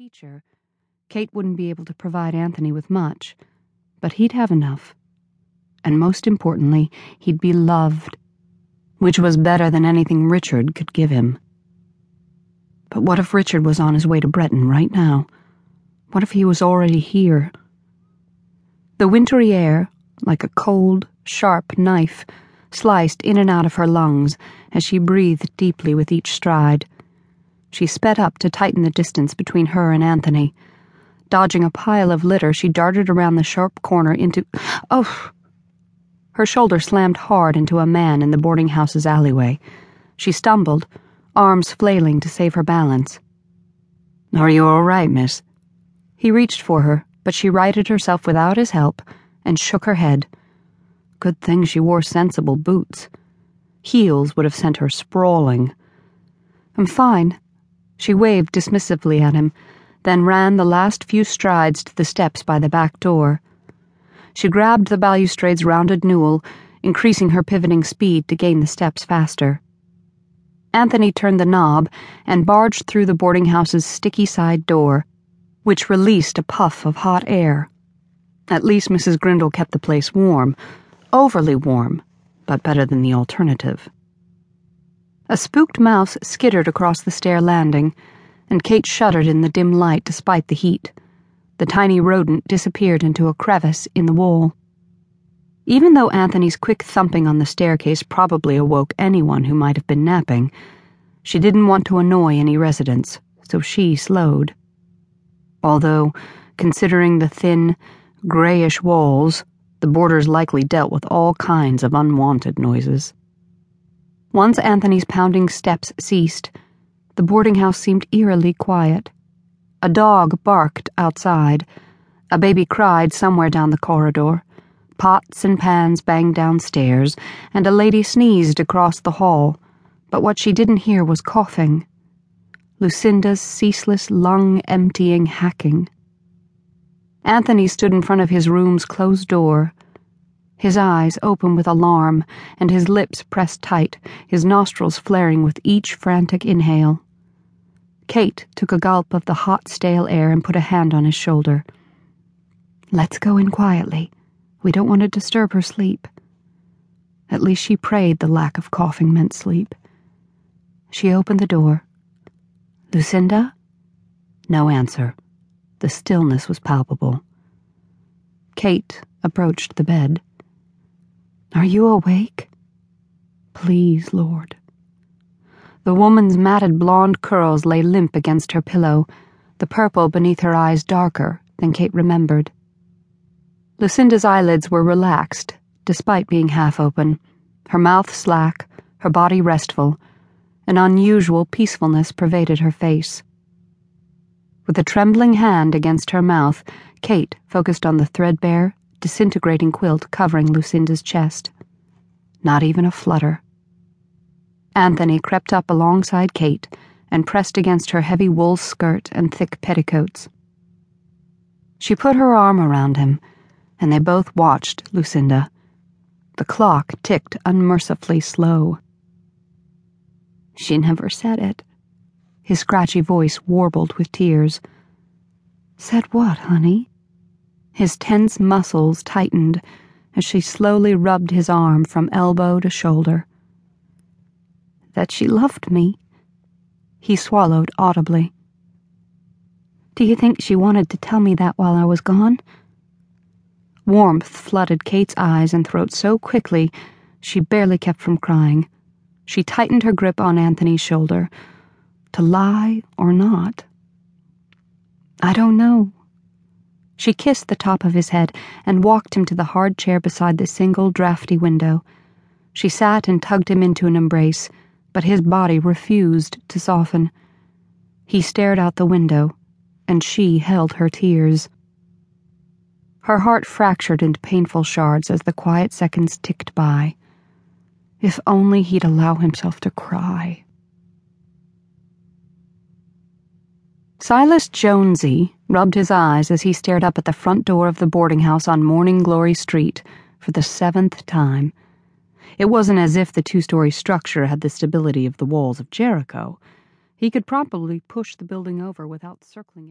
teacher, Kate wouldn't be able to provide Anthony with much, but he'd have enough. And most importantly, he'd be loved, which was better than anything Richard could give him. But what if Richard was on his way to Breton right now? What if he was already here? The wintry air, like a cold, sharp knife, sliced in and out of her lungs as she breathed deeply with each stride. She sped up to tighten the distance between her and Anthony. Dodging a pile of litter, she darted around the sharp corner into. Oh! Her shoulder slammed hard into a man in the boarding house's alleyway. She stumbled, arms flailing to save her balance. Are you all right, miss? He reached for her, but she righted herself without his help and shook her head. Good thing she wore sensible boots. Heels would have sent her sprawling. I'm fine. She waved dismissively at him, then ran the last few strides to the steps by the back door. She grabbed the balustrade's rounded newel, increasing her pivoting speed to gain the steps faster. Anthony turned the knob and barged through the boarding house's sticky side door, which released a puff of hot air. At least Mrs. Grindle kept the place warm, overly warm, but better than the alternative. A spooked mouse skittered across the stair landing, and Kate shuddered in the dim light despite the heat. The tiny rodent disappeared into a crevice in the wall. Even though Anthony's quick thumping on the staircase probably awoke anyone who might have been napping, she didn't want to annoy any residents, so she slowed. Although, considering the thin, grayish walls, the boarders likely dealt with all kinds of unwanted noises. Once Anthony's pounding steps ceased, the boarding house seemed eerily quiet. A dog barked outside. A baby cried somewhere down the corridor. Pots and pans banged downstairs, and a lady sneezed across the hall, but what she didn't hear was coughing. Lucinda's ceaseless lung emptying hacking. Anthony stood in front of his room's closed door his eyes open with alarm and his lips pressed tight, his nostrils flaring with each frantic inhale. Kate took a gulp of the hot, stale air and put a hand on his shoulder. Let's go in quietly. We don't want to disturb her sleep. At least she prayed the lack of coughing meant sleep. She opened the door. Lucinda? No answer. The stillness was palpable. Kate approached the bed. Are you awake? Please, Lord. The woman's matted blonde curls lay limp against her pillow, the purple beneath her eyes darker than Kate remembered. Lucinda's eyelids were relaxed, despite being half open, her mouth slack, her body restful. An unusual peacefulness pervaded her face. With a trembling hand against her mouth, Kate focused on the threadbare, disintegrating quilt covering Lucinda's chest. Not even a flutter. Anthony crept up alongside Kate and pressed against her heavy wool skirt and thick petticoats. She put her arm around him, and they both watched Lucinda. The clock ticked unmercifully slow. She never said it. His scratchy voice warbled with tears. Said what, honey? His tense muscles tightened as she slowly rubbed his arm from elbow to shoulder. That she loved me. He swallowed audibly. Do you think she wanted to tell me that while I was gone? Warmth flooded Kate's eyes and throat so quickly she barely kept from crying. She tightened her grip on Anthony's shoulder. To lie or not? I don't know, she kissed the top of his head and walked him to the hard chair beside the single drafty window. She sat and tugged him into an embrace, but his body refused to soften. He stared out the window, and she held her tears. Her heart fractured into painful shards as the quiet seconds ticked by. If only he'd allow himself to cry. Silas Jonesey rubbed his eyes as he stared up at the front door of the boarding house on Morning Glory Street for the seventh time. It wasn't as if the two story structure had the stability of the walls of Jericho. He could probably push the building over without circling it.